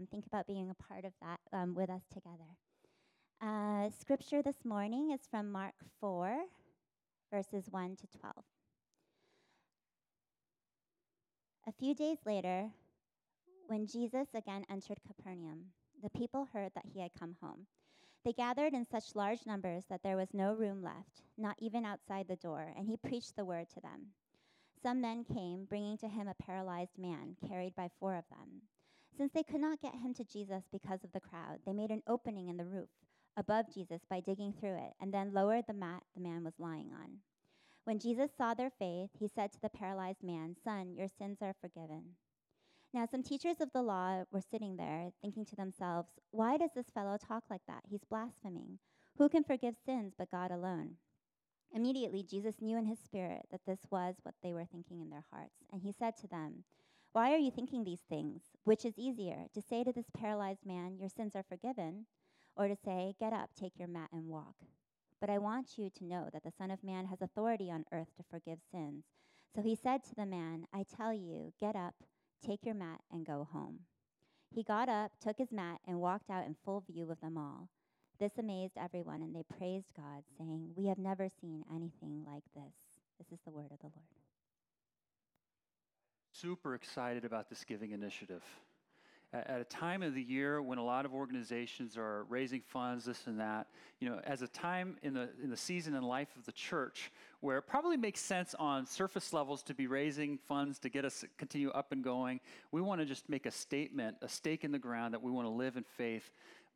um, think about being a part of that um, with us together. Uh, scripture this morning is from Mark 4, verses 1 to 12. A few days later, when Jesus again entered Capernaum, the people heard that he had come home. They gathered in such large numbers that there was no room left, not even outside the door, and he preached the word to them. Some men came, bringing to him a paralyzed man, carried by four of them. Since they could not get him to Jesus because of the crowd, they made an opening in the roof above Jesus by digging through it, and then lowered the mat the man was lying on. When Jesus saw their faith, he said to the paralyzed man, Son, your sins are forgiven. Now, some teachers of the law were sitting there, thinking to themselves, Why does this fellow talk like that? He's blaspheming. Who can forgive sins but God alone? Immediately, Jesus knew in his spirit that this was what they were thinking in their hearts. And he said to them, Why are you thinking these things? Which is easier, to say to this paralyzed man, Your sins are forgiven, or to say, Get up, take your mat, and walk? But I want you to know that the Son of Man has authority on earth to forgive sins. So he said to the man, I tell you, get up Take your mat and go home. He got up, took his mat, and walked out in full view of them all. This amazed everyone, and they praised God, saying, We have never seen anything like this. This is the word of the Lord. Super excited about this giving initiative at a time of the year when a lot of organizations are raising funds, this and that, you know, as a time in the, in the season and life of the church where it probably makes sense on surface levels to be raising funds to get us continue up and going, we want to just make a statement, a stake in the ground that we want to live in faith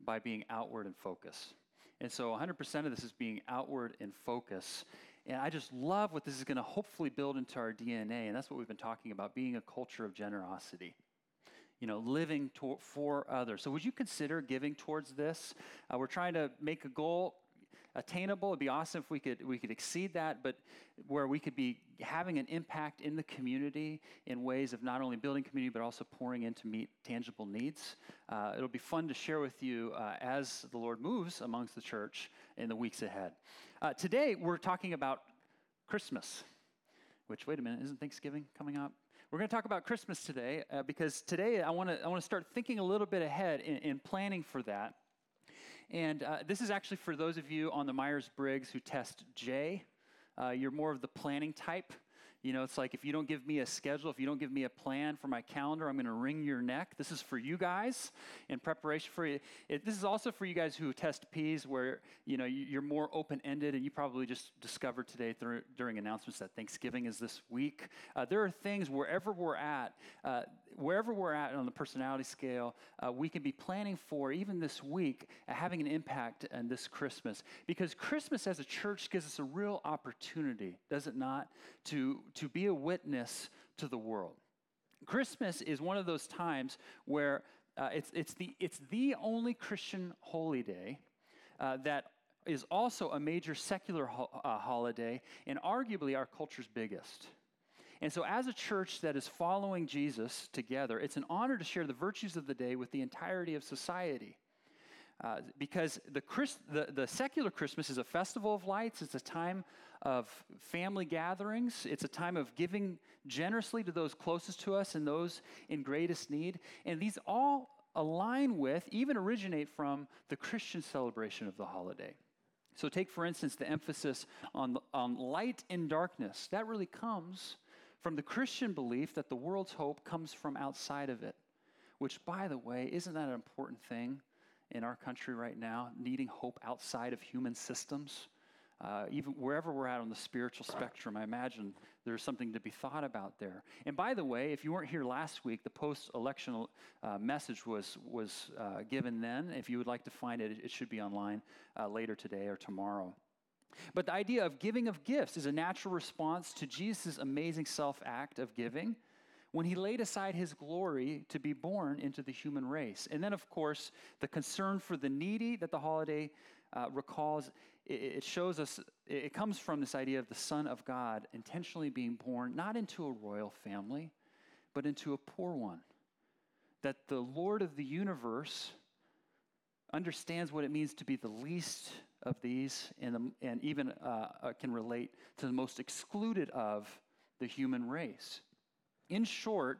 by being outward in focus. And so 100% of this is being outward in focus. And I just love what this is going to hopefully build into our DNA. And that's what we've been talking about being a culture of generosity you know, living to, for others. So, would you consider giving towards this? Uh, we're trying to make a goal attainable. It'd be awesome if we could we could exceed that, but where we could be having an impact in the community in ways of not only building community but also pouring in to meet tangible needs. Uh, it'll be fun to share with you uh, as the Lord moves amongst the church in the weeks ahead. Uh, today we're talking about Christmas. Which wait a minute, isn't Thanksgiving coming up? We're going to talk about Christmas today uh, because today I want to I want to start thinking a little bit ahead in, in planning for that. And uh, this is actually for those of you on the Myers Briggs who test J. Uh, you're more of the planning type. You know, it's like if you don't give me a schedule, if you don't give me a plan for my calendar, I'm going to wring your neck. This is for you guys in preparation for you. It, this is also for you guys who test P's, where you know you're more open-ended, and you probably just discovered today th- during announcements that Thanksgiving is this week. Uh, there are things wherever we're at, uh, wherever we're at on the personality scale, uh, we can be planning for even this week uh, having an impact on this Christmas, because Christmas as a church gives us a real opportunity, does it not, to to be a witness to the world. Christmas is one of those times where uh, it's, it's, the, it's the only Christian holy day uh, that is also a major secular ho- uh, holiday and arguably our culture's biggest. And so, as a church that is following Jesus together, it's an honor to share the virtues of the day with the entirety of society. Uh, because the, Christ, the, the secular Christmas is a festival of lights, it's a time of family gatherings, it's a time of giving generously to those closest to us and those in greatest need. And these all align with, even originate from, the Christian celebration of the holiday. So, take for instance the emphasis on, on light in darkness. That really comes from the Christian belief that the world's hope comes from outside of it, which, by the way, isn't that an important thing? in our country right now, needing hope outside of human systems. Uh, even wherever we're at on the spiritual spectrum, I imagine there's something to be thought about there. And by the way, if you weren't here last week, the post-election uh, message was was uh, given then. If you would like to find it, it should be online uh, later today or tomorrow. But the idea of giving of gifts is a natural response to Jesus' amazing self act of giving when he laid aside his glory to be born into the human race. And then, of course, the concern for the needy that the holiday uh, recalls, it, it shows us, it comes from this idea of the Son of God intentionally being born not into a royal family, but into a poor one. That the Lord of the universe understands what it means to be the least of these and, the, and even uh, uh can relate to the most excluded of the human race. In short,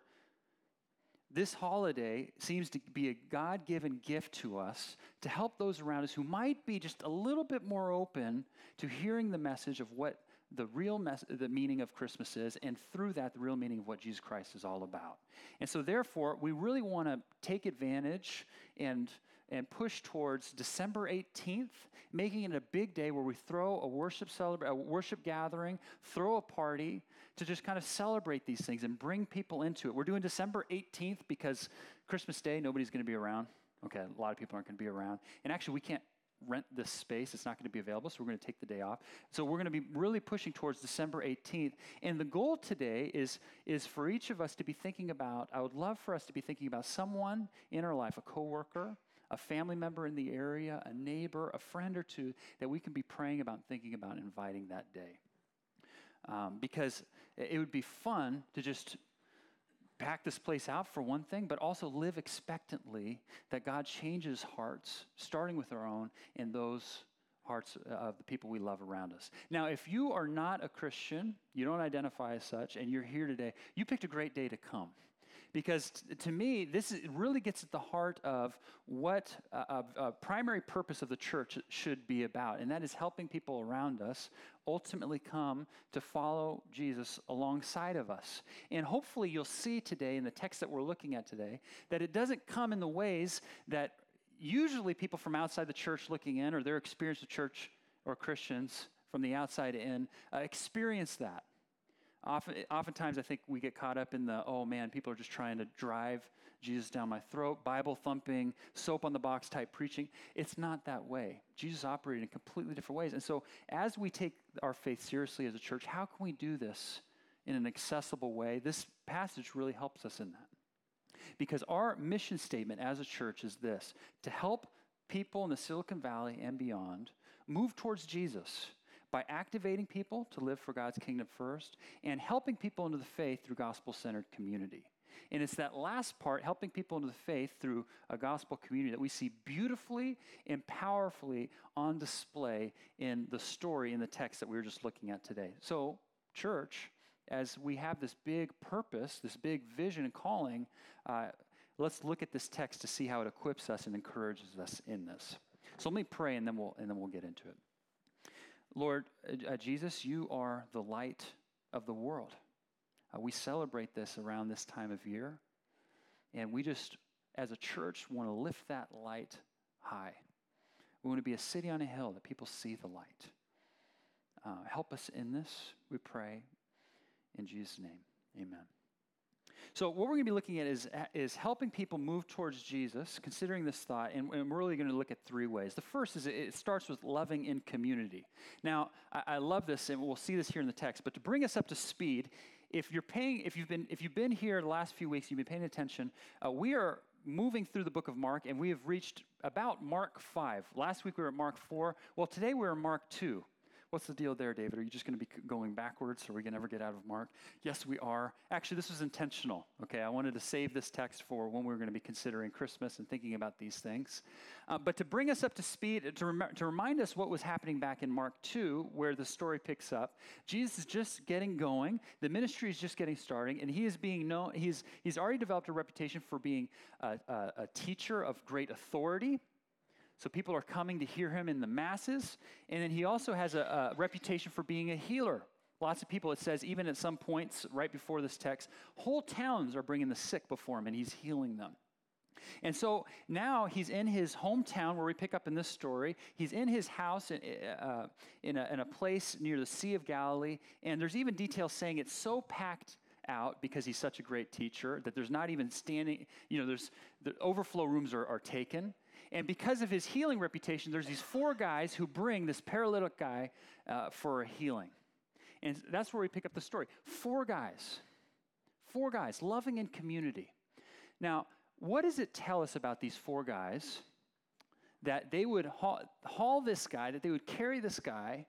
this holiday seems to be a God given gift to us to help those around us who might be just a little bit more open to hearing the message of what the real mess- the meaning of Christmas is, and through that, the real meaning of what Jesus Christ is all about. And so, therefore, we really want to take advantage and and push towards December 18th, making it a big day where we throw a worship celebra- a worship gathering, throw a party to just kind of celebrate these things and bring people into it. We're doing December 18th because Christmas Day nobody's going to be around. Okay, a lot of people aren't going to be around. And actually we can't rent this space. It's not going to be available, so we're going to take the day off. So we're going to be really pushing towards December 18th. And the goal today is, is for each of us to be thinking about, I would love for us to be thinking about someone in our life, a coworker, a family member in the area, a neighbor, a friend or two that we can be praying about thinking about inviting that day. Um, because it would be fun to just pack this place out for one thing, but also live expectantly that God changes hearts, starting with our own and those hearts of the people we love around us. Now, if you are not a Christian, you don't identify as such, and you're here today, you picked a great day to come. Because t- to me, this is, really gets at the heart of what a, a primary purpose of the church should be about, and that is helping people around us ultimately come to follow Jesus alongside of us. And hopefully, you'll see today in the text that we're looking at today that it doesn't come in the ways that usually people from outside the church looking in or their experience of church or Christians from the outside in uh, experience that. Often, oftentimes, I think we get caught up in the, oh man, people are just trying to drive Jesus down my throat, Bible thumping, soap on the box type preaching. It's not that way. Jesus operated in completely different ways. And so, as we take our faith seriously as a church, how can we do this in an accessible way? This passage really helps us in that. Because our mission statement as a church is this to help people in the Silicon Valley and beyond move towards Jesus by activating people to live for God's kingdom first and helping people into the faith through gospel centered community. And it's that last part, helping people into the faith through a gospel community, that we see beautifully and powerfully on display in the story in the text that we were just looking at today. So, church, as we have this big purpose, this big vision and calling, uh, let's look at this text to see how it equips us and encourages us in this. So let me pray, and then we'll and then we'll get into it. Lord uh, uh, Jesus, you are the light of the world. Uh, we celebrate this around this time of year, and we just, as a church, want to lift that light high. We want to be a city on a hill that people see the light. Uh, help us in this, we pray. In Jesus' name, amen. So, what we're going to be looking at is, is helping people move towards Jesus, considering this thought, and, and we're really going to look at three ways. The first is it starts with loving in community. Now, I, I love this, and we'll see this here in the text, but to bring us up to speed, if you're paying, if you've been, if you've been here the last few weeks, you've been paying attention, uh, we are moving through the book of Mark, and we have reached about Mark 5. Last week we were at Mark 4. Well, today we're at Mark 2. What's the deal there, David? Are you just going to be going backwards? Are we to never get out of Mark? Yes, we are. Actually, this was intentional. Okay, I wanted to save this text for when we were going to be considering Christmas and thinking about these things. Uh, but to bring us up to speed, to, rem- to remind us what was happening back in Mark 2, where the story picks up, Jesus is just getting going. The ministry is just getting starting, and he is being known. He's, he's already developed a reputation for being a, a, a teacher of great authority so people are coming to hear him in the masses. And then he also has a, a, reputation for being a healer. Lots of people, it says, even at some points right before this text, whole towns are bringing the sick before him and he's healing them. And so now he's in his hometown where we pick up in this story. He's in his house in, uh, in, a, in a place near the Sea of Galilee. And there's even details saying it's so packed out because he's such a great teacher that there's not even standing, you know, there's the overflow rooms are, are taken. And because of his healing reputation, there's these four guys who bring this paralytic guy uh, for a healing. And that's where we pick up the story. Four guys. Four guys, loving in community. Now, what does it tell us about these four guys that they would haul, haul this guy, that they would carry this guy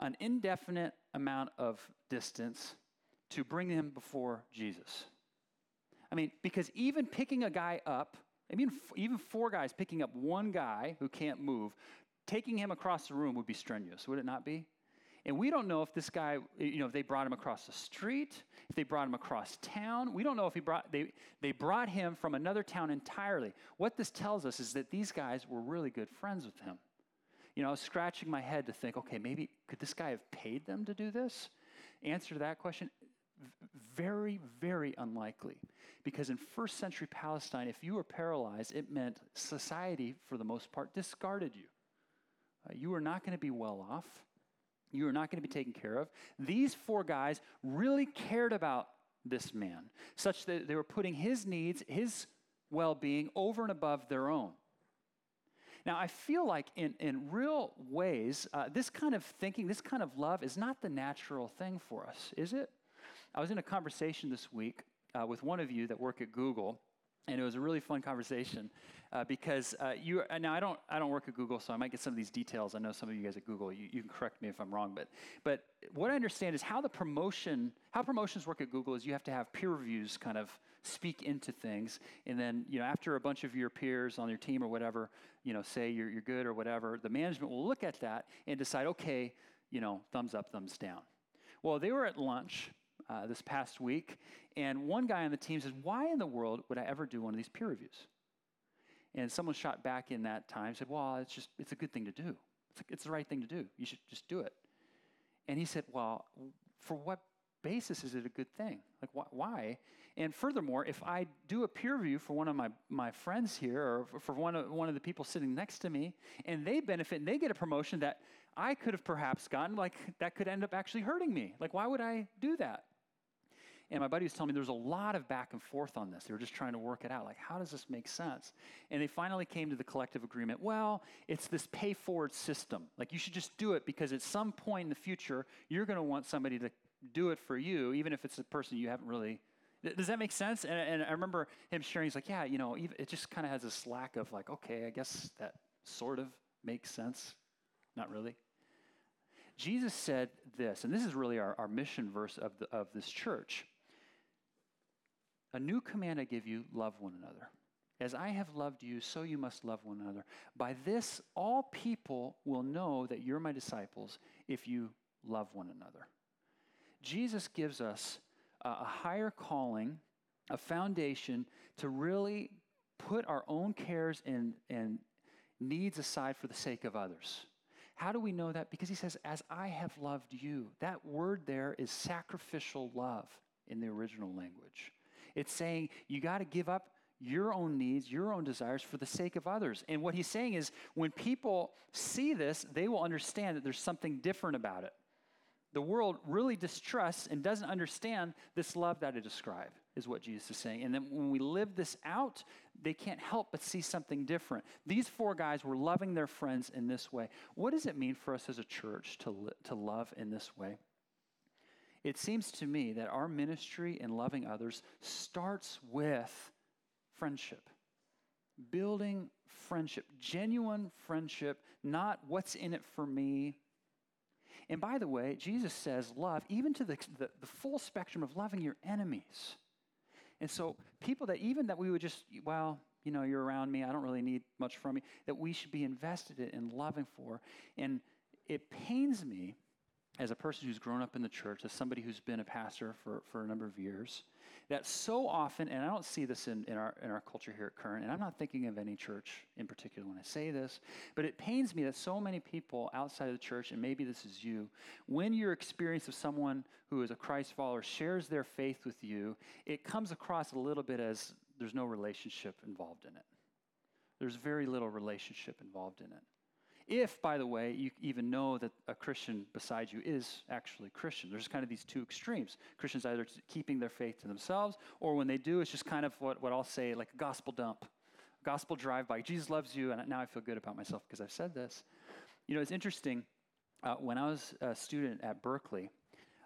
an indefinite amount of distance to bring him before Jesus? I mean, because even picking a guy up I mean, even four guys picking up one guy who can't move, taking him across the room would be strenuous, would it not be? And we don't know if this guy, you know, if they brought him across the street, if they brought him across town. We don't know if he brought, they, they brought him from another town entirely. What this tells us is that these guys were really good friends with him. You know, I was scratching my head to think, okay, maybe could this guy have paid them to do this? Answer to that question very, very unlikely. Because in first century Palestine, if you were paralyzed, it meant society, for the most part, discarded you. Uh, you were not going to be well off. You were not going to be taken care of. These four guys really cared about this man, such that they were putting his needs, his well being, over and above their own. Now, I feel like in, in real ways, uh, this kind of thinking, this kind of love is not the natural thing for us, is it? I was in a conversation this week uh, with one of you that work at Google, and it was a really fun conversation uh, because uh, you uh, now I don't I don't work at Google, so I might get some of these details. I know some of you guys at Google. You, you can correct me if I'm wrong, but but what I understand is how the promotion how promotions work at Google is you have to have peer reviews kind of speak into things, and then you know after a bunch of your peers on your team or whatever you know say you're you're good or whatever, the management will look at that and decide okay you know thumbs up thumbs down. Well, they were at lunch uh, this past week, and one guy on the team says, Why in the world would I ever do one of these peer reviews? And someone shot back in that time, said, Well, it's just, it's a good thing to do. It's, it's the right thing to do. You should just do it. And he said, Well, for what basis is it a good thing? Like, wh- why? And furthermore, if I do a peer review for one of my, my friends here or for one of, one of the people sitting next to me, and they benefit and they get a promotion that I could have perhaps gotten, like, that could end up actually hurting me. Like, why would I do that? And my buddy was telling me there's a lot of back and forth on this. They were just trying to work it out. Like, how does this make sense? And they finally came to the collective agreement well, it's this pay forward system. Like, you should just do it because at some point in the future, you're going to want somebody to do it for you, even if it's a person you haven't really. Does that make sense? And, and I remember him sharing, he's like, yeah, you know, it just kind of has this slack of, like, okay, I guess that sort of makes sense. Not really. Jesus said this, and this is really our, our mission verse of, the, of this church. A new command I give you love one another. As I have loved you, so you must love one another. By this, all people will know that you're my disciples if you love one another. Jesus gives us a higher calling, a foundation to really put our own cares and, and needs aside for the sake of others. How do we know that? Because he says, As I have loved you. That word there is sacrificial love in the original language. It's saying you got to give up your own needs, your own desires for the sake of others. And what he's saying is when people see this, they will understand that there's something different about it. The world really distrusts and doesn't understand this love that I describe, is what Jesus is saying. And then when we live this out, they can't help but see something different. These four guys were loving their friends in this way. What does it mean for us as a church to, to love in this way? It seems to me that our ministry in loving others starts with friendship. Building friendship, genuine friendship, not what's in it for me. And by the way, Jesus says love, even to the, the, the full spectrum of loving your enemies. And so, people that even that we would just, well, you know, you're around me, I don't really need much from you, that we should be invested in loving for. And it pains me as a person who's grown up in the church, as somebody who's been a pastor for, for a number of years, that so often, and I don't see this in, in, our, in our culture here at Current, and I'm not thinking of any church in particular when I say this, but it pains me that so many people outside of the church, and maybe this is you, when your experience of someone who is a Christ follower shares their faith with you, it comes across a little bit as there's no relationship involved in it. There's very little relationship involved in it. If, by the way, you even know that a Christian beside you is actually Christian. There's kind of these two extremes. Christians either keeping their faith to themselves, or when they do, it's just kind of what, what I'll say like a gospel dump, gospel drive by. Jesus loves you, and now I feel good about myself because I've said this. You know, it's interesting. Uh, when I was a student at Berkeley,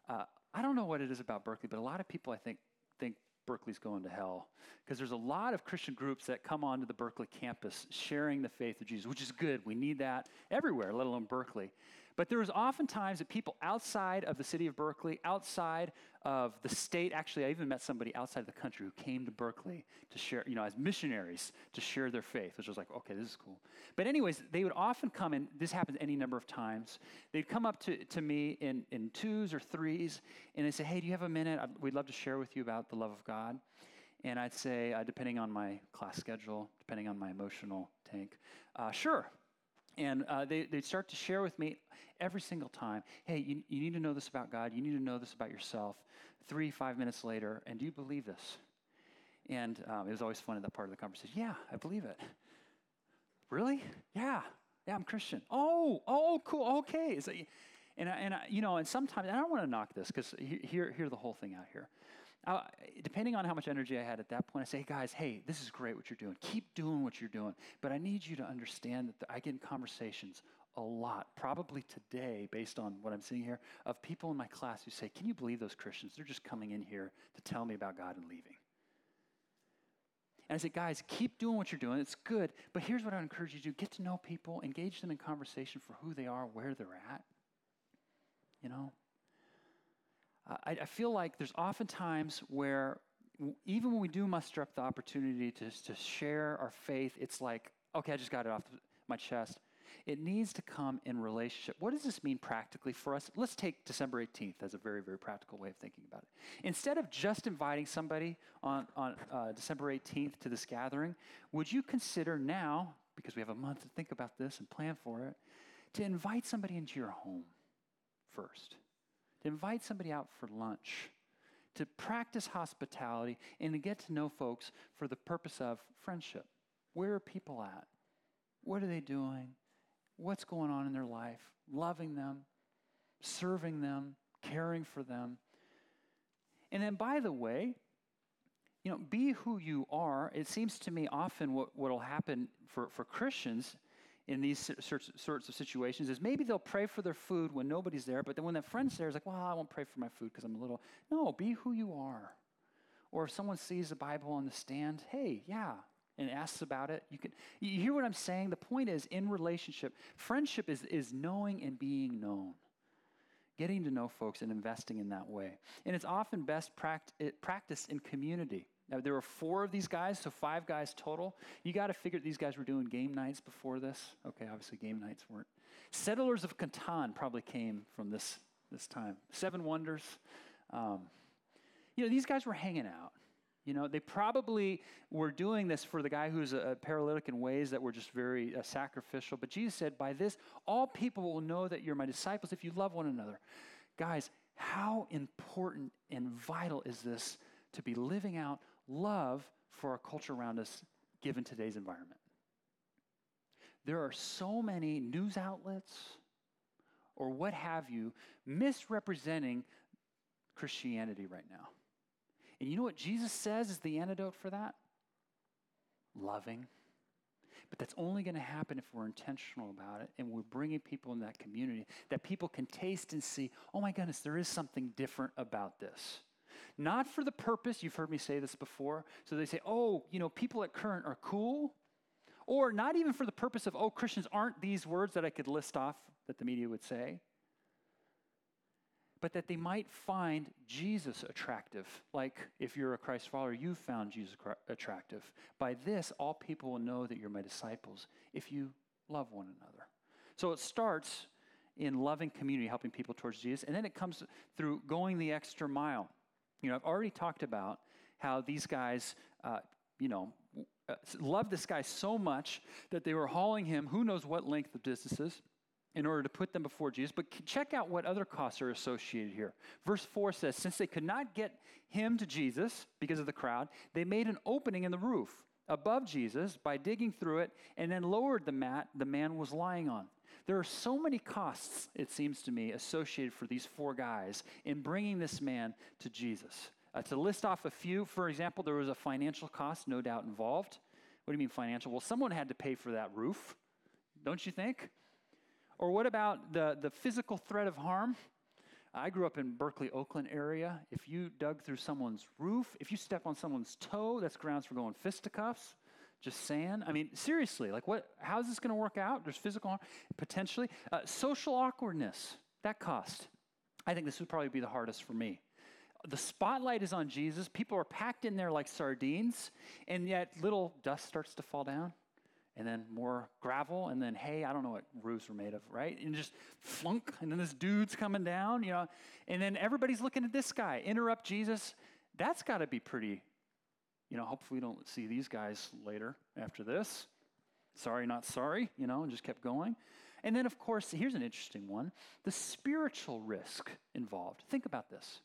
uh, I don't know what it is about Berkeley, but a lot of people I think think Berkeley's going to hell. Because there's a lot of Christian groups that come onto the Berkeley campus sharing the faith of Jesus, which is good. We need that everywhere, let alone Berkeley. But there was often times that people outside of the city of Berkeley, outside of the state, actually, I even met somebody outside of the country who came to Berkeley to share, you know, as missionaries to share their faith, which was like, okay, this is cool. But, anyways, they would often come, and this happens any number of times. They'd come up to, to me in, in twos or threes, and they'd say, hey, do you have a minute? I'd, we'd love to share with you about the love of God. And I'd say, uh, depending on my class schedule, depending on my emotional tank, uh, sure. And uh, they, they'd start to share with me every single time hey, you, you need to know this about God. You need to know this about yourself. Three, five minutes later, and do you believe this? And um, it was always fun in that part of the conversation. Yeah, I believe it. Really? Yeah. Yeah, I'm Christian. Oh, oh, cool. Okay. And, I, and I, you know, and sometimes, I don't want to knock this because hear, hear the whole thing out here. I, depending on how much energy I had at that point, I say, hey guys, hey, this is great what you're doing. Keep doing what you're doing. But I need you to understand that I get in conversations a lot, probably today, based on what I'm seeing here, of people in my class who say, Can you believe those Christians? They're just coming in here to tell me about God and leaving. And I say, guys, keep doing what you're doing. It's good. But here's what I encourage you to do get to know people, engage them in conversation for who they are, where they're at. You know? I, I feel like there's often times where even when we do muster up the opportunity to, to share our faith, it's like, okay, I just got it off my chest. It needs to come in relationship. What does this mean practically for us? Let's take December 18th as a very, very practical way of thinking about it. Instead of just inviting somebody on, on uh, December 18th to this gathering, would you consider now, because we have a month to think about this and plan for it, to invite somebody into your home first? Invite somebody out for lunch? To practice hospitality and to get to know folks for the purpose of friendship. Where are people at? What are they doing? what's going on in their life, loving them, serving them, caring for them. And then, by the way, you know, be who you are. It seems to me often what will happen for, for Christians in these sorts, of situations is maybe they'll pray for their food when nobody's there, but then when that friend's there, it's like, well, I won't pray for my food because I'm a little. No, be who you are. Or if someone sees the Bible on the stand, hey, yeah, and asks about it, you can you hear what I'm saying? The point is in relationship, friendship is, is knowing and being known. Getting to know folks and investing in that way. And it's often best pract- practiced in community. Now, there were four of these guys, so five guys total. You got to figure these guys were doing game nights before this. Okay, obviously game nights weren't. Settlers of Catan probably came from this, this time. Seven Wonders. Um, you know, these guys were hanging out. You know, they probably were doing this for the guy who's a, paralytic in ways that were just very uh, sacrificial. But Jesus said, By this, all people will know that you're my disciples if you love one another. Guys, how important and vital is this to be living out love for our culture around us given today's environment? There are so many news outlets or what have you misrepresenting Christianity right now. And you know what Jesus says is the antidote for that? Loving. But that's only going to happen if we're intentional about it and we're bringing people in that community that people can taste and see, oh my goodness, there is something different about this. Not for the purpose, you've heard me say this before, so they say, oh, you know, people at Current are cool. Or not even for the purpose of, oh, Christians aren't these words that I could list off that the media would say but that they might find Jesus attractive. Like if you're a Christ follower, you found Jesus attractive. By this, all people will know that you're my disciples if you love one another. So it starts in loving community, helping people towards Jesus, and then it comes through going the extra mile. You know, I've already talked about how these guys, uh, you know, uh, loved this guy so much that they were hauling him who knows what length of distances in order to put them before Jesus. But check out what other costs are associated here. Verse 4 says, Since they could not get him to Jesus because of the crowd, they made an opening in the roof above Jesus by digging through it and then lowered the mat the man was lying on. There are so many costs, it seems to me, associated for these four guys in bringing this man to Jesus. Uh, to list off a few, for example, there was a financial cost, no doubt, involved. What do you mean financial? Well, someone had to pay for that roof, don't you think? Or what about the, the physical threat of harm? I grew up in Berkeley, Oakland area. If you dug through someone's roof, if you step on someone's toe, that's grounds for going fisticuffs. Just saying. I mean, seriously, like what? How's this going to work out? There's physical harm, potentially. Uh, social awkwardness, that cost. I think this would probably be the hardest for me. The spotlight is on Jesus. People are packed in there like sardines, and yet little dust starts to fall down, and then more gravel, and then hay. I don't know what roofs were made of, right? And just flunk, and then this dude's coming down, you know, and then everybody's looking at this guy. Interrupt Jesus. That's got to be pretty you know, hopefully we don't see these guys later after this. Sorry, not sorry, you know, and just kept going. And then, of course, here's an interesting one the spiritual risk involved. Think about this.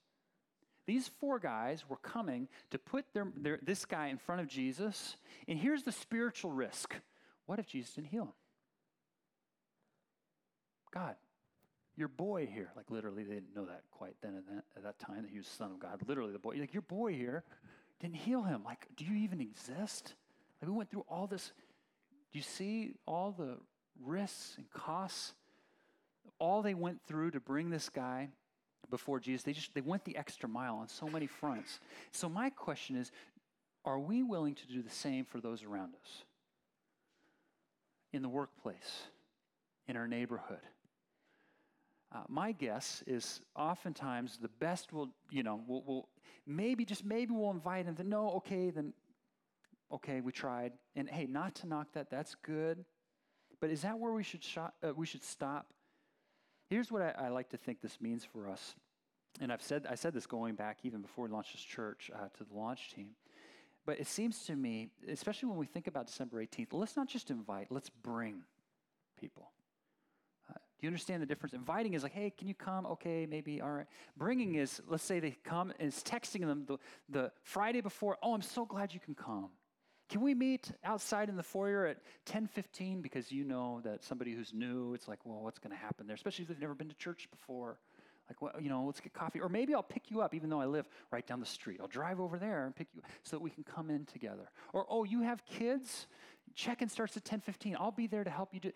These four guys were coming to put their, their, this guy in front of Jesus, and here's the spiritual risk. What if Jesus didn't heal him? God, your boy here, like literally, they didn't know that quite then at that, at that time that he was Son of God. Literally, the boy, like your boy here didn't heal him. Like, do you even exist? Like, we went through all this. Do you see all the risks and costs? All they went through to bring this guy before Jesus, they just they went the extra mile on so many fronts. So my question is, are we willing to do the same for those around us? In the workplace, in our neighborhood. Uh, my guess is oftentimes the best will, you know, we'll, we'll maybe, just maybe we'll invite to, no, okay, then, okay, we tried. And hey, not to knock that, that's good. But is that where we should, shop, uh, we should stop? Here's what I, I, like to think this means for us. And I've said, I said this going back even before we launched this church uh, to the launch team. But it seems to me, especially when we think about December 18th, let's not just invite, let's bring people. Do you understand the difference? Inviting is like, hey, can you come? Okay, maybe, all right. Bringing is, let's say they come and it's texting them the, the Friday before, oh, I'm so glad you can come. Can we meet outside in the foyer at 10:15 because you know that somebody who's new, it's like, well, what's going to happen there? Especially if they've never been to church before. Like, well, you know, let's get coffee. Or maybe I'll pick you up, even though I live right down the street. I'll drive over there and pick you so that we can come in together. Or, oh, you have kids? Check-in starts at 10:15. I'll be there to help you do.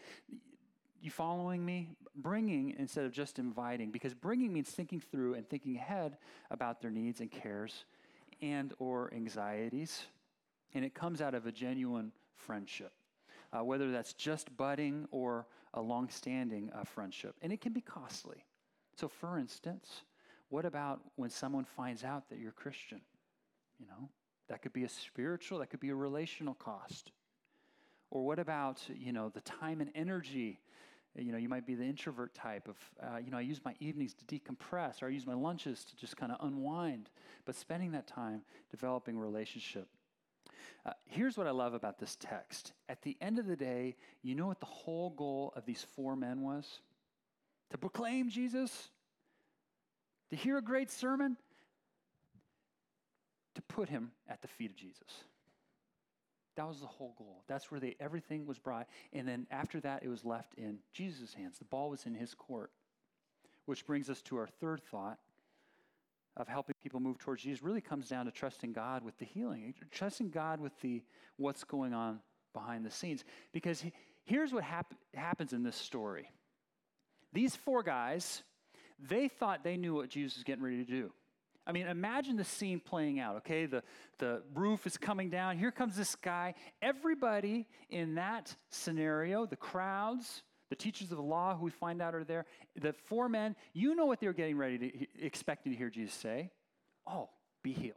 You following me? Bringing instead of just inviting, because bringing means thinking through and thinking ahead about their needs and cares and or anxieties. And it comes out of a genuine friendship, uh, whether that's just budding or a long-standing uh, friendship. And it can be costly. So, for instance, what about when someone finds out that you're Christian? You know, that could be a spiritual, that could be a relational cost. Or what about, you know, the time and energy you know, you might be the introvert type of, uh, you know, I use my evenings to decompress or I use my lunches to just kind of unwind. But spending that time developing relationship. Uh, here's what I love about this text. At the end of the day, you know what the whole goal of these four men was? To proclaim Jesus, to hear a great sermon, to put him at the feet of Jesus. That was the whole goal. That's where they everything was brought. And then after that, it was left in Jesus' hands. The ball was in his court. Which brings us to our third thought of helping people move towards Jesus really comes down to trusting God with the healing, trusting God with the what's going on behind the scenes. Because here's what hap- happens in this story. These four guys, they thought they knew what Jesus was getting ready to do. I mean, imagine the scene playing out, okay? The, the roof is coming down. Here comes this guy. Everybody in that scenario, the crowds, the teachers of the law who we find out are there, the four men, you know what they were getting ready to, expecting to hear Jesus say. Oh, be healed,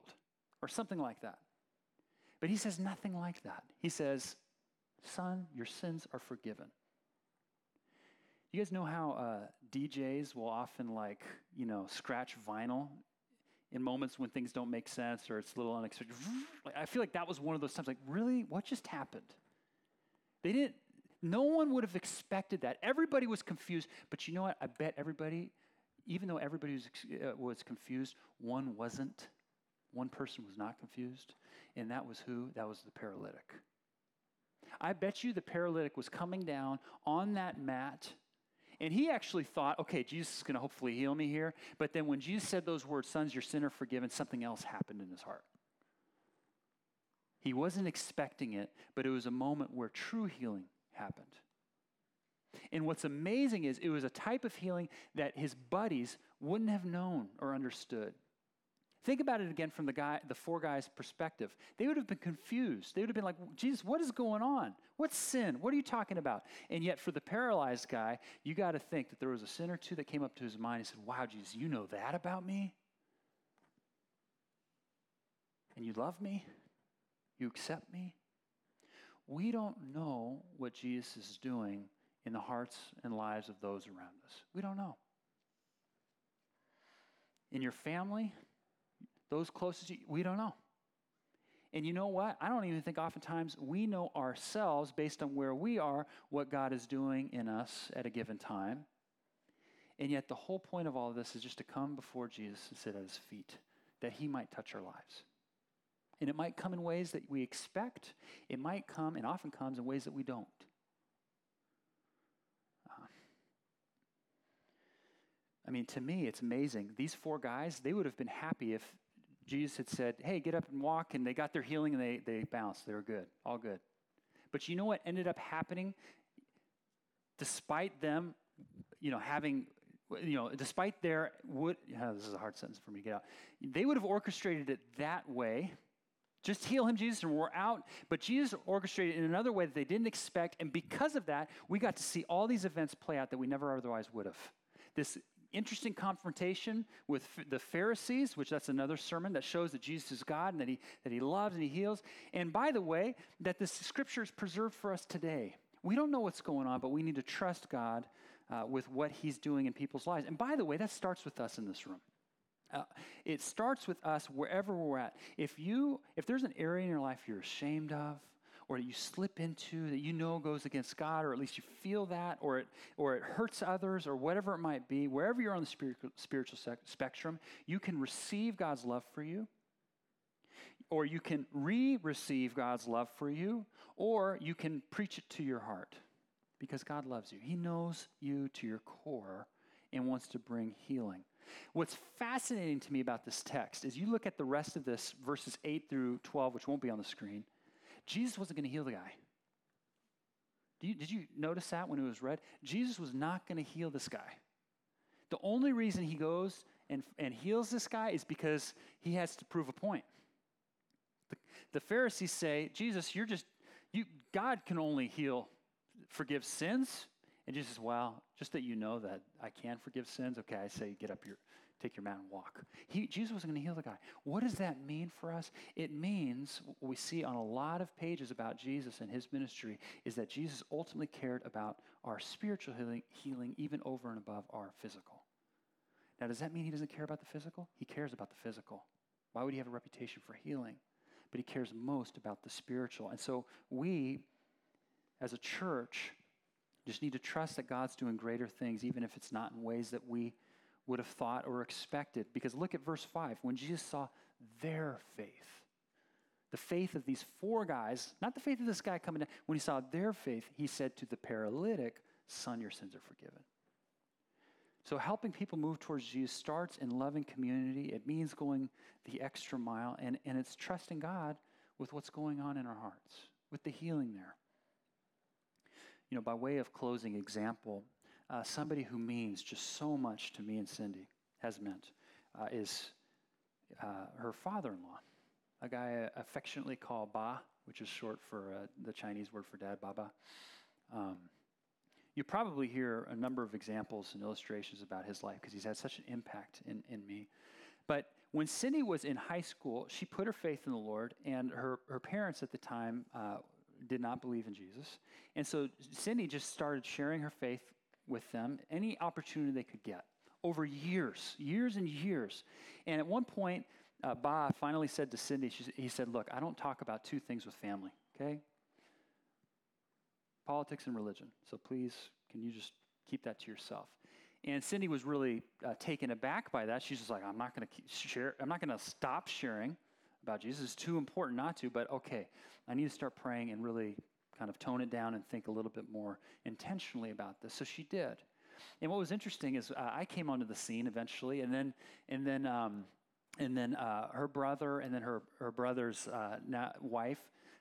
or something like that. But he says nothing like that. He says, Son, your sins are forgiven. You guys know how uh, DJs will often like, you know, scratch vinyl in moments when things don't make sense or it's a little unexpected. I feel like that was one of those times like, really? What just happened? They didn't, no one would have expected that. Everybody was confused, but you know what? I bet everybody, even though everybody was, uh, was confused, one wasn't. One person was not confused, and that was who? That was the paralytic. I bet you the paralytic was coming down on that mat and he actually thought, okay, Jesus is going to hopefully heal me here. But then when Jesus said those words, sons, your sin are forgiven, something else happened in his heart. He wasn't expecting it, but it was a moment where true healing happened. And what's amazing is it was a type of healing that his buddies wouldn't have known or understood. Think about it again from the guy, the four guys' perspective. They would have been confused. They would have been like, Jesus, what is going on? What's sin? What are you talking about? And yet, for the paralyzed guy, you got to think that there was a sin or two that came up to his mind and said, Wow, Jesus, you know that about me? And you love me? You accept me? We don't know what Jesus is doing in the hearts and lives of those around us. We don't know. In your family, those closest to you, we don't know. And you know what? I don't even think oftentimes we know ourselves based on where we are, what God is doing in us at a given time. And yet, the whole point of all of this is just to come before Jesus and sit at his feet, that he might touch our lives. And it might come in ways that we expect, it might come, and often comes, in ways that we don't. Uh, I mean, to me, it's amazing. These four guys, they would have been happy if Jesus had said, hey, get up and walk, and they got their healing and they, they bounced. They were good, all good. But you know what ended up happening? Despite them, you know, having, you know, despite their, would, yeah, this is a hard sentence for me to get out. They would have orchestrated it that way. Just heal him, Jesus, and we're out. But Jesus orchestrated it in another way that they didn't expect. And because of that, we got to see all these events play out that we never otherwise would have. This interesting confrontation with the Pharisees, which that's another sermon that shows that Jesus is God and that he, that he loves and he heals. And by the way, that this scripture is preserved for us today. We don't know what's going on, but we need to trust God uh, with what he's doing in people's lives. And by the way, that starts with us in this room. Uh, it starts with us wherever we're at. If you, if there's an area in your life you're ashamed of, or that you slip into that you know goes against God, or at least you feel that, or it, or it hurts others, or whatever it might be, wherever you're on the spiritual, spectrum, you can receive God's love for you, or you can re receive God's love for you, or you can preach it to your heart because God loves you. He knows you to your core and wants to bring healing. What's fascinating to me about this text is you look at the rest of this, verses 8 through 12, which won't be on the screen. Jesus wasn't going to heal the guy. You, did you notice that when it was read? Jesus was not going to heal this guy. The only reason he goes and, and heals this guy is because he has to prove a point. The, the Pharisees say, Jesus, you're just, you, God can only heal, forgive sins. And Jesus says, well, just that you know that I can forgive sins, okay, I say, get up your, take your mat and walk. He, Jesus wasn't going to heal the guy. What does that mean for us? It means what we see on a lot of pages about Jesus and his ministry is that Jesus ultimately cared about our spiritual healing, healing even over and above our physical. Now, does that mean he doesn't care about the physical? He cares about the physical. Why would he have a reputation for healing? But he cares most about the spiritual. And so we, as a church, just need to trust that God's doing greater things, even if it's not in ways that we would have thought or expected. Because look at verse 5. When Jesus saw their faith, the faith of these four guys, not the faith of this guy coming down, when he saw their faith, he said to the paralytic, Son, your sins are forgiven. So, helping people move towards Jesus starts in loving community. It means going the extra mile, and, and it's trusting God with what's going on in our hearts, with the healing there. You know, by way of closing example, uh, somebody who means just so much to me and Cindy has meant uh, is uh, her father in law, a guy affectionately called Ba, which is short for uh, the Chinese word for dad, Baba. Um, you probably hear a number of examples and illustrations about his life because he's had such an impact in, in me. But when Cindy was in high school, she put her faith in the Lord, and her, her parents at the time uh, did not believe in Jesus. And so Cindy just started sharing her faith with them any opportunity they could get over years, years and years. And at one point, uh, Ba finally said to Cindy, she, he said, Look, I don't talk about two things with family, okay? Politics and religion. So please, can you just keep that to yourself? And Cindy was really uh, taken aback by that. She's just like, I'm not going to share, I'm not going to stop sharing about Jesus. It's too important not to, but okay, I need to start praying and really kind of tone it down and think a little bit more intentionally about this. So she did. And what was interesting is uh, I came onto the scene eventually, and then and then um, and then uh, her brother and then her her brother's uh, wife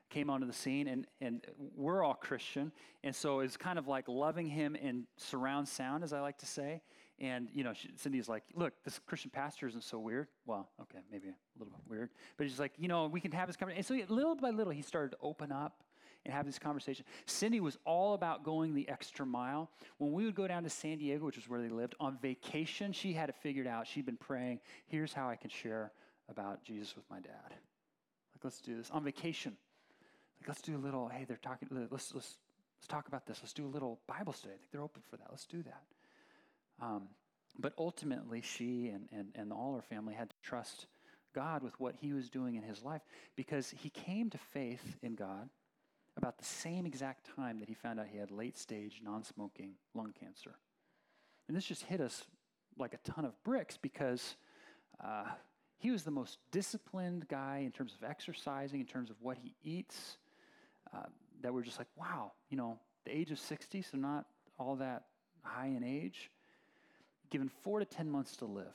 came onto the scene, and and we're all Christian, and so it's kind of like loving him in surround sound, as I like to say. And, you know, she, Cindy's like, look, this Christian pastor isn't so weird. Well, okay, maybe a little bit weird. But he's like, you know, we can have this conversation. And so little by little, he started to open up and have this conversation. Cindy was all about going the extra mile. When we would go down to San Diego, which is where they lived, on vacation, she had it figured out. She'd been praying, here's how I can share about Jesus with my dad. Like, let's do this. On vacation, like, let's do a little, hey, they're talking, let's, let's, let's talk about this. Let's do a little Bible study. I think they're open for that. Let's do that. Um, but ultimately, she and, and, and all her family had to trust God with what he was doing in his life because he came to faith in God about the same exact time that he found out he had late stage non smoking lung cancer. And this just hit us like a ton of bricks because uh, he was the most disciplined guy in terms of exercising, in terms of what he eats, uh, that we're just like, wow, you know, the age of 60, so not all that high in age, given four to 10 months to live.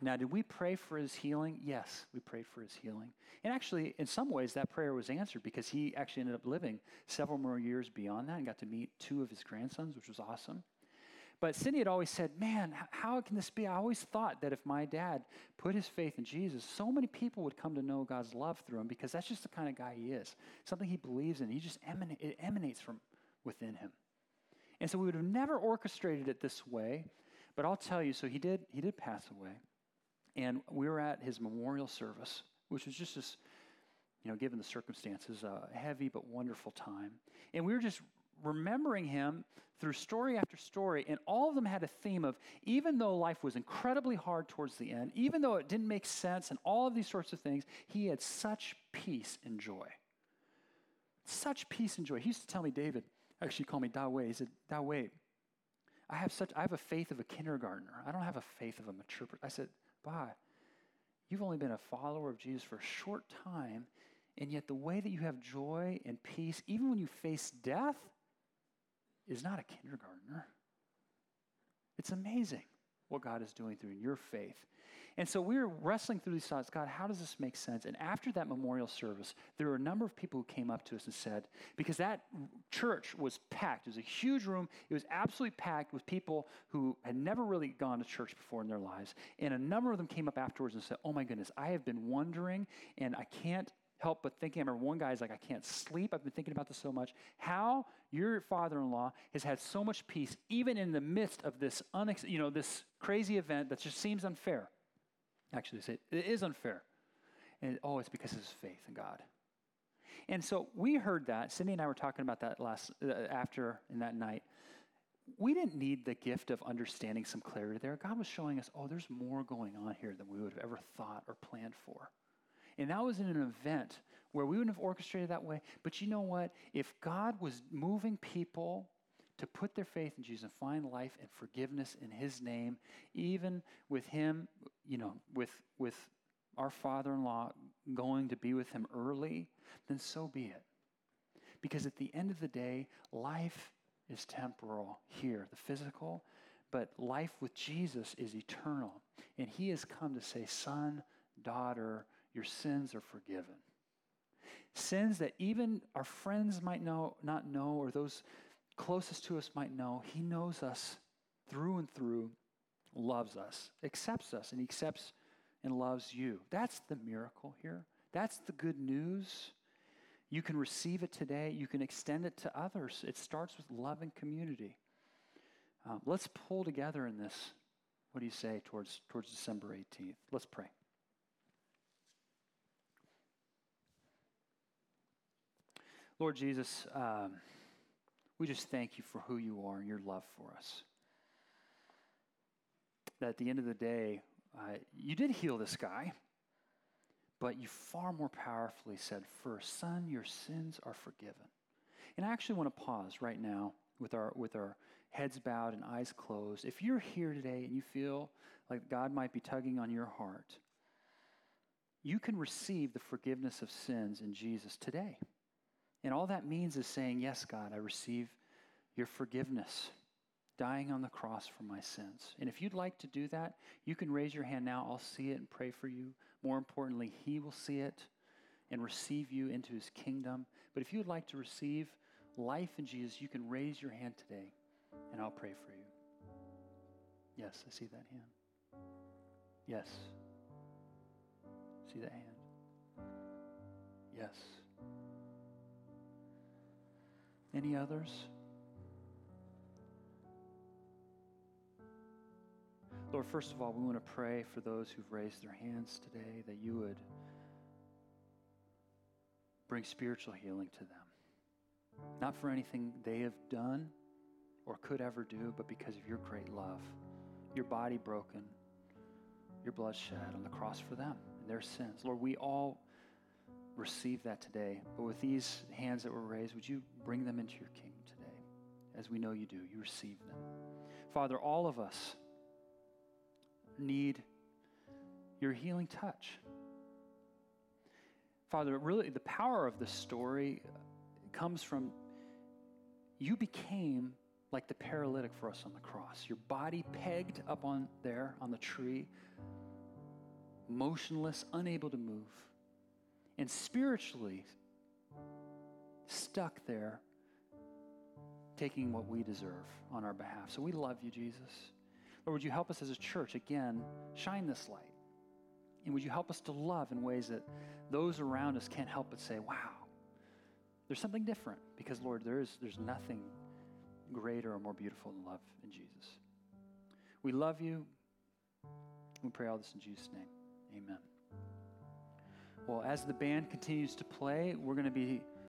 Now, did we pray for his healing? Yes, we prayed for his healing. And actually, in some ways, that prayer was answered because he actually ended up living several more years beyond that and got to meet two of his grandsons, which was awesome. But Cindy had always said, Man, how can this be? I always thought that if my dad put his faith in Jesus, so many people would come to know God's love through him because that's just the kind of guy he is. Something he believes in. He just it emanates from within him. And so we would have never orchestrated it this way. But I'll tell you, so he did, he did pass away. And we were at his memorial service, which was just this, you know, given the circumstances, a heavy but wonderful time. And we were just remembering him through story after story, and all of them had a theme of even though life was incredibly hard towards the end, even though it didn't make sense, and all of these sorts of things, he had such peace and joy. Such peace and joy. He used to tell me, David, actually called me Dawei. He said, Dawei, I have such I have a faith of a kindergartner. I don't have a faith of a mature person. I said, Bah, you've only been a follower of Jesus for a short time, and yet the way that you have joy and peace, even when you face death, is not a kindergartner. It's amazing what God is doing through in your faith. And so we were wrestling through these thoughts God, how does this make sense? And after that memorial service, there were a number of people who came up to us and said, because that church was packed, it was a huge room, it was absolutely packed with people who had never really gone to church before in their lives. And a number of them came up afterwards and said, Oh my goodness, I have been wondering and I can't help but thinking. I remember one guy's like, I can't sleep. I've been thinking about this so much. How your father-in-law has had so much peace, even in the midst of this, unex- you know, this crazy event that just seems unfair. Actually, it is unfair. And oh, it's because of his faith in God. And so we heard that. Cindy and I were talking about that last uh, after in that night. We didn't need the gift of understanding some clarity there. God was showing us, oh, there's more going on here than we would have ever thought or planned for. And that was in an event where we wouldn't have orchestrated that way. But you know what? If God was moving people to put their faith in Jesus and find life and forgiveness in his name, even with him, you know, with with our father-in-law going to be with him early, then so be it. Because at the end of the day, life is temporal here, the physical, but life with Jesus is eternal. And he has come to say, son, daughter, your sins are forgiven. Sins that even our friends might know, not know, or those closest to us might know, He knows us through and through, loves us, accepts us, and He accepts and loves you. That's the miracle here. That's the good news. You can receive it today, you can extend it to others. It starts with love and community. Um, let's pull together in this. What do you say towards, towards December 18th? Let's pray. Lord Jesus, um, we just thank you for who you are and your love for us. That at the end of the day, uh, you did heal this guy, but you far more powerfully said, First, son, your sins are forgiven. And I actually want to pause right now with our, with our heads bowed and eyes closed. If you're here today and you feel like God might be tugging on your heart, you can receive the forgiveness of sins in Jesus today. And all that means is saying, Yes, God, I receive your forgiveness, dying on the cross for my sins. And if you'd like to do that, you can raise your hand now. I'll see it and pray for you. More importantly, He will see it and receive you into His kingdom. But if you'd like to receive life in Jesus, you can raise your hand today and I'll pray for you. Yes, I see that hand. Yes. See that hand? Yes. Any others? Lord, first of all, we want to pray for those who've raised their hands today that you would bring spiritual healing to them. Not for anything they have done or could ever do, but because of your great love. Your body broken, your blood shed on the cross for them and their sins. Lord, we all receive that today. But with these hands that were raised, would you bring them into your kingdom today? As we know you do, you receive them. Father, all of us need your healing touch. Father, really, the power of this story comes from you became like the paralytic for us on the cross. Your body pegged up on there on the tree, motionless, unable to move, and spiritually stuck there, taking what we deserve on our behalf. So we love you, Jesus. Lord, would you help us as a church again shine this light? And would you help us to love in ways that those around us can't help but say, wow, there's something different because, Lord, there is, there's nothing greater or more beautiful than love in Jesus. We love you. We pray all this in Jesus' name. Amen. Well, as the band continues to play, we're going to be